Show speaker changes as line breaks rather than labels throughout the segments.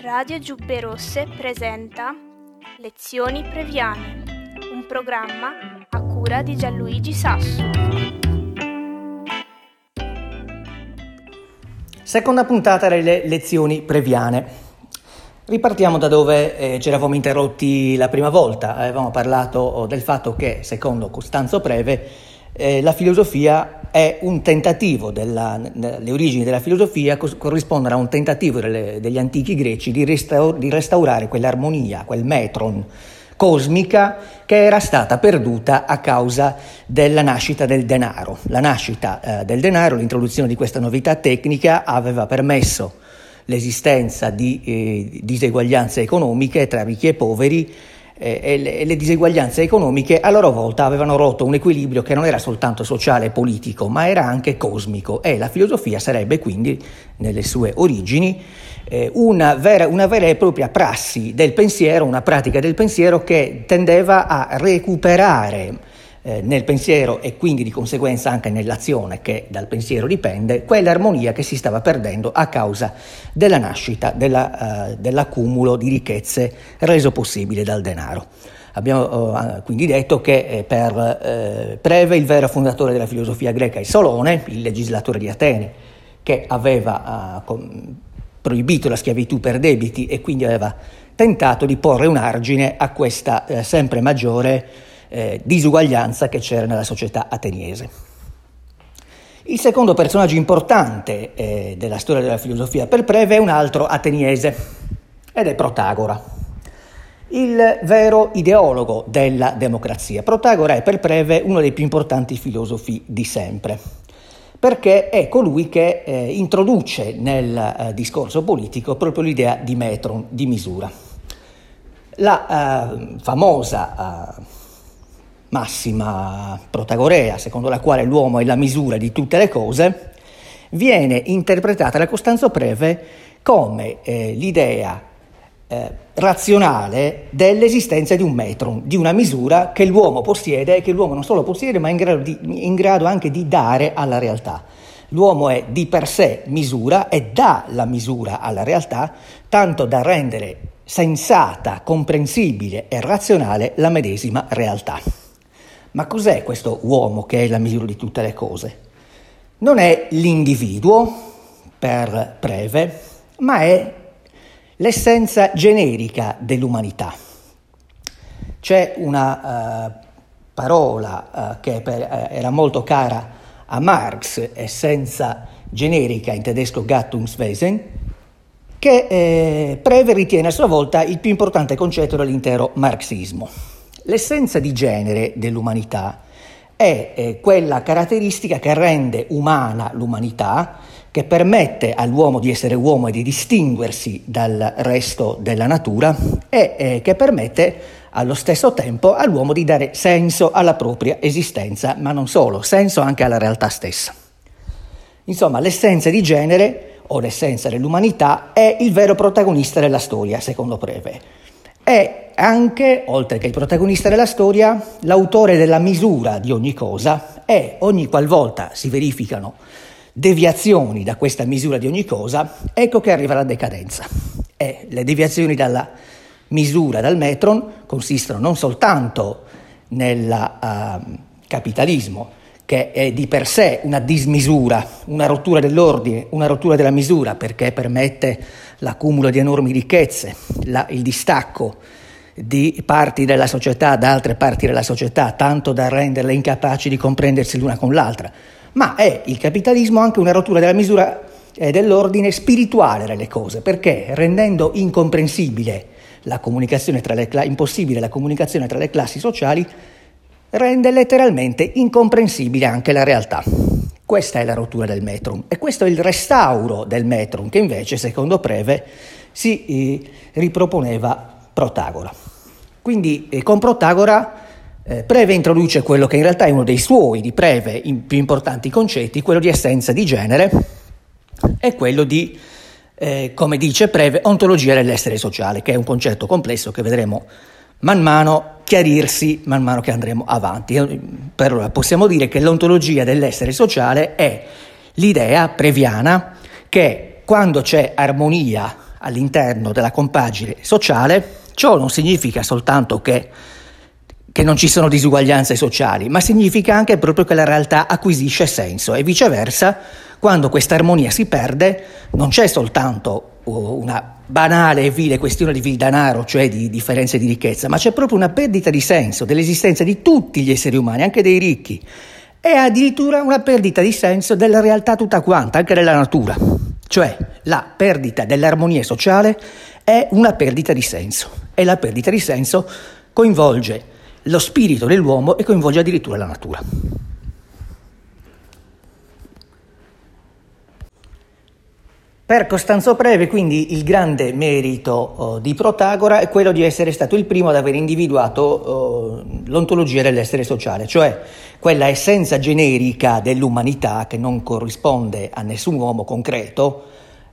Radio Giubbe Rosse presenta Lezioni Previane, un programma a cura di Gianluigi Sassu.
Seconda puntata delle lezioni previane. Ripartiamo da dove eh, ci eravamo interrotti la prima volta. Avevamo parlato oh, del fatto che, secondo Costanzo Preve, eh, la filosofia è un tentativo, della, le origini della filosofia corrispondono a un tentativo delle, degli antichi greci di, restaur, di restaurare quell'armonia, quel metron cosmica che era stata perduta a causa della nascita del denaro. La nascita eh, del denaro, l'introduzione di questa novità tecnica aveva permesso l'esistenza di eh, diseguaglianze economiche tra ricchi e poveri e, le, diseguaglianze economiche a loro volta avevano rotto un equilibrio che non era soltanto sociale e politico, ma era anche cosmico. E la filosofia sarebbe quindi, nelle sue origini, eh, una, vera, una vera e propria prassi del pensiero, una pratica del pensiero che tendeva a recuperare eh, nel pensiero e quindi di conseguenza anche nell'azione che dal pensiero dipende, quell'armonia che si stava perdendo a causa della nascita, della, uh, dell'accumulo di ricchezze reso possibile dal denaro. Abbiamo uh, quindi detto che eh, per uh, Preve il vero fondatore della filosofia greca è Solone, il legislatore di Atene, che aveva com- proibito la schiavitù per debiti e quindi aveva tentato di porre un argine a questa sempre maggiore eh, disuguaglianza che c'era nella società ateniese. Il secondo personaggio importante eh, della storia della filosofia per Preve è un altro ateniese ed è Protagora, il vero ideologo della democrazia. Protagora è per Preve uno dei più importanti filosofi di sempre, perché è colui che eh, introduce nel eh, discorso politico proprio l'idea di metron, di misura. La eh, famosa eh, massima protagorea, secondo la quale l'uomo è la misura di tutte le cose, viene interpretata da Costanzo Preve come eh, l'idea eh, razionale dell'esistenza di un metro, di una misura che l'uomo possiede e che l'uomo non solo possiede ma è in grado, di, in grado anche di dare alla realtà. L'uomo è di per sé misura e dà la misura alla realtà, tanto da rendere sensata, comprensibile e razionale la medesima realtà. Ma cos'è questo uomo che è la misura di tutte le cose? Non è l'individuo, per Preve, ma è l'essenza generica dell'umanità. C'è una uh, parola uh, che per, uh, era molto cara a Marx, essenza generica in tedesco Gattungswesen, che eh, Preve ritiene a sua volta il più importante concetto dell'intero marxismo. L'essenza di genere dell'umanità è eh, quella caratteristica che rende umana l'umanità, che permette all'uomo di essere uomo e di distinguersi dal resto della natura e eh, che permette allo stesso tempo all'uomo di dare senso alla propria esistenza, ma non solo, senso anche alla realtà stessa. Insomma, l'essenza di genere o l'essenza dell'umanità è il vero protagonista della storia, secondo Preve è anche, oltre che il protagonista della storia, l'autore della misura di ogni cosa e ogni qualvolta si verificano deviazioni da questa misura di ogni cosa, ecco che arriva la decadenza. E le deviazioni dalla misura, dal metron, consistono non soltanto nel uh, capitalismo, che è di per sé una dismisura, una rottura dell'ordine, una rottura della misura, perché permette l'accumulo di enormi ricchezze, la, il distacco di parti della società da altre parti della società, tanto da renderle incapaci di comprendersi l'una con l'altra, ma è il capitalismo anche una rottura della misura e dell'ordine spirituale delle cose, perché rendendo incomprensibile la comunicazione tra le, impossibile la comunicazione tra le classi sociali, rende letteralmente incomprensibile anche la realtà. Questa è la rottura del metrum e questo è il restauro del metrum che invece, secondo Preve, si eh, riproponeva Protagora. Quindi eh, con Protagora eh, Preve introduce quello che in realtà è uno dei suoi, di Preve, in, più importanti concetti, quello di essenza di genere e quello di, eh, come dice Preve, ontologia dell'essere sociale, che è un concetto complesso che vedremo man mano chiarirsi man mano che andremo avanti. Per ora possiamo dire che l'ontologia dell'essere sociale è l'idea previana che quando c'è armonia all'interno della compagine sociale, ciò non significa soltanto che, che, non ci sono disuguaglianze sociali, ma significa anche proprio che la realtà acquisisce senso e viceversa, quando questa armonia si perde, non c'è soltanto una banale e vile questione di vil denaro, cioè di differenze di ricchezza, ma c'è proprio una perdita di senso dell'esistenza di tutti gli esseri umani, anche dei ricchi, e addirittura una perdita di senso della realtà tutta quanta, anche della natura. Cioè la perdita dell'armonia sociale è una perdita di senso e la perdita di senso coinvolge lo spirito dell'uomo e coinvolge addirittura la natura. Per Costanzo Preve, quindi, il grande merito oh, di Protagora è quello di essere stato il primo ad aver individuato oh, l'ontologia dell'essere sociale, cioè quella essenza generica dell'umanità che non corrisponde a nessun uomo concreto,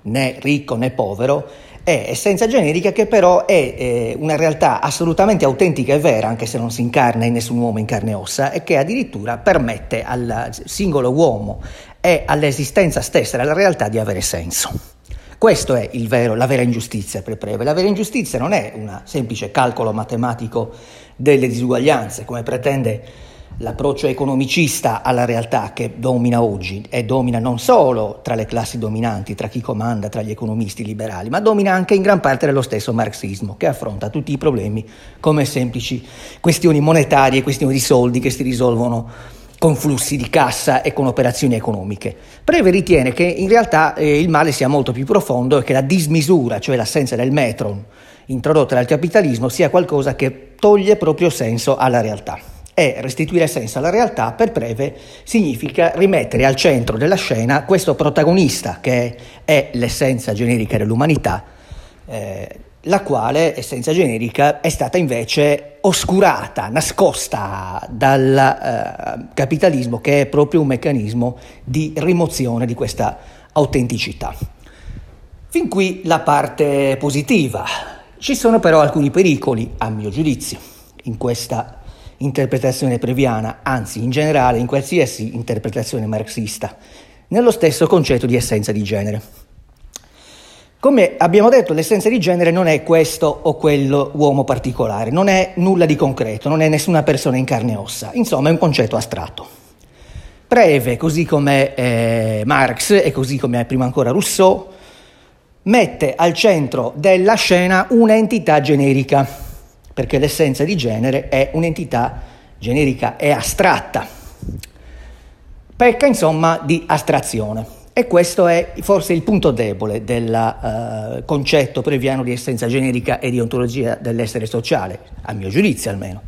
né ricco né povero, è essenza generica che però è eh, una realtà assolutamente autentica e vera, anche se non si incarna in nessun uomo in carne e ossa, e che addirittura permette al singolo uomo è all'esistenza stessa della realtà di avere senso. Questo è vero, la vera ingiustizia per Preve. La vera ingiustizia non è un semplice calcolo matematico delle disuguaglianze, come pretende l'approccio economicista alla realtà che domina oggi e domina non solo tra le classi dominanti, tra chi comanda, tra gli economisti liberali, ma domina anche in gran parte dello stesso marxismo che affronta tutti i problemi come semplici questioni monetarie, questioni di soldi che si risolvono con flussi di cassa e con operazioni economiche. Preve ritiene che in realtà eh, il male sia molto più profondo e che la dismisura, cioè l'assenza del metron introdotta dal capitalismo, sia qualcosa che toglie proprio senso alla realtà. E restituire senso alla realtà, per Preve, significa rimettere al centro della scena questo protagonista che è l'essenza generica dell'umanità, eh, la quale essenza generica è stata invece oscurata, nascosta dal eh, capitalismo che è proprio un meccanismo di rimozione di questa autenticità. Fin qui la parte positiva. Ci sono però alcuni pericoli, a mio giudizio, in questa interpretazione previana, anzi in generale in qualsiasi interpretazione marxista, nello stesso concetto di essenza di genere. Come abbiamo detto, l'essenza di genere non è questo o quello uomo particolare, non è nulla di concreto, non è nessuna persona in carne e ossa, insomma è un concetto astratto. Preve, così come eh, Marx e così come prima ancora Rousseau, mette al centro della scena un'entità generica, perché l'essenza di genere è un'entità generica e astratta. Pecca insomma di astrazione. E questo è forse il punto debole del uh, concetto previano di essenza generica e di ontologia dell'essere sociale, a mio giudizio almeno.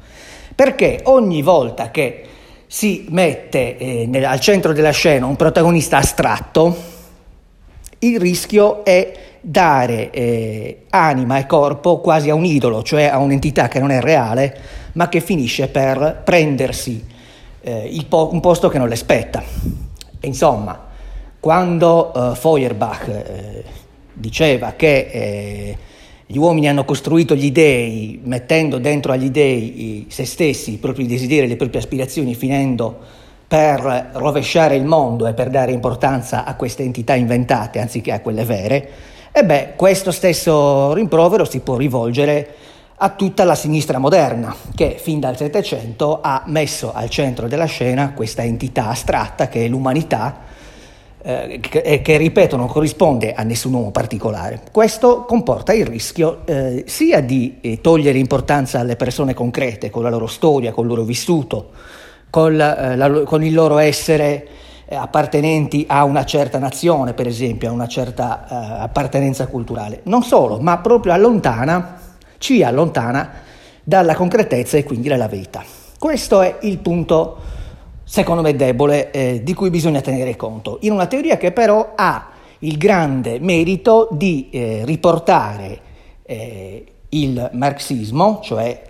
Perché ogni volta che si mette eh, nel, al centro della scena un protagonista astratto, il rischio è dare eh, anima e corpo quasi a un idolo, cioè a un'entità che non è reale, ma che finisce per prendersi eh, po- un posto che non le spetta. Insomma, quando uh, Feuerbach eh, diceva che eh, gli uomini hanno costruito gli dei mettendo dentro agli dei se stessi i propri desideri, le proprie aspirazioni, finendo per rovesciare il mondo e per dare importanza a queste entità inventate anziché a quelle vere, e beh, questo stesso rimprovero si può rivolgere a tutta la sinistra moderna, che fin dal Settecento ha messo al centro della scena questa entità astratta che è l'umanità, eh, che, che, ripeto non corrisponde a nessun uomo particolare. Questo comporta il rischio eh, sia di eh, togliere importanza alle persone concrete, con la loro storia, con il loro vissuto, con, la, la, con il loro essere eh, appartenenti a una certa nazione, per esempio, a una certa uh, appartenenza culturale. Non solo, ma proprio allontana, ci allontana dalla concretezza e quindi dalla verità. Questo è il punto secondo me debole, eh, di cui bisogna tenere conto, in una teoria che però ha il grande merito di eh, riportare eh, il marxismo, cioè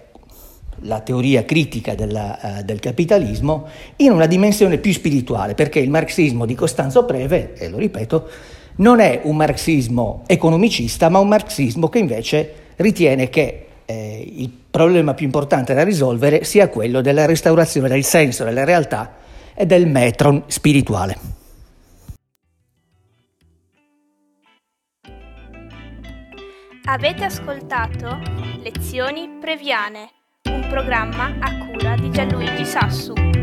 la teoria critica della, uh, del capitalismo, in una dimensione più spirituale, perché il marxismo di Costanzo Preve, e lo ripeto, non è un marxismo economicista, ma un marxismo che invece ritiene che eh, il problema più importante da risolvere sia quello della restaurazione del senso della realtà e del metron spirituale.
Avete ascoltato Lezioni Previane, programma a cura di Gianluigi Sassu.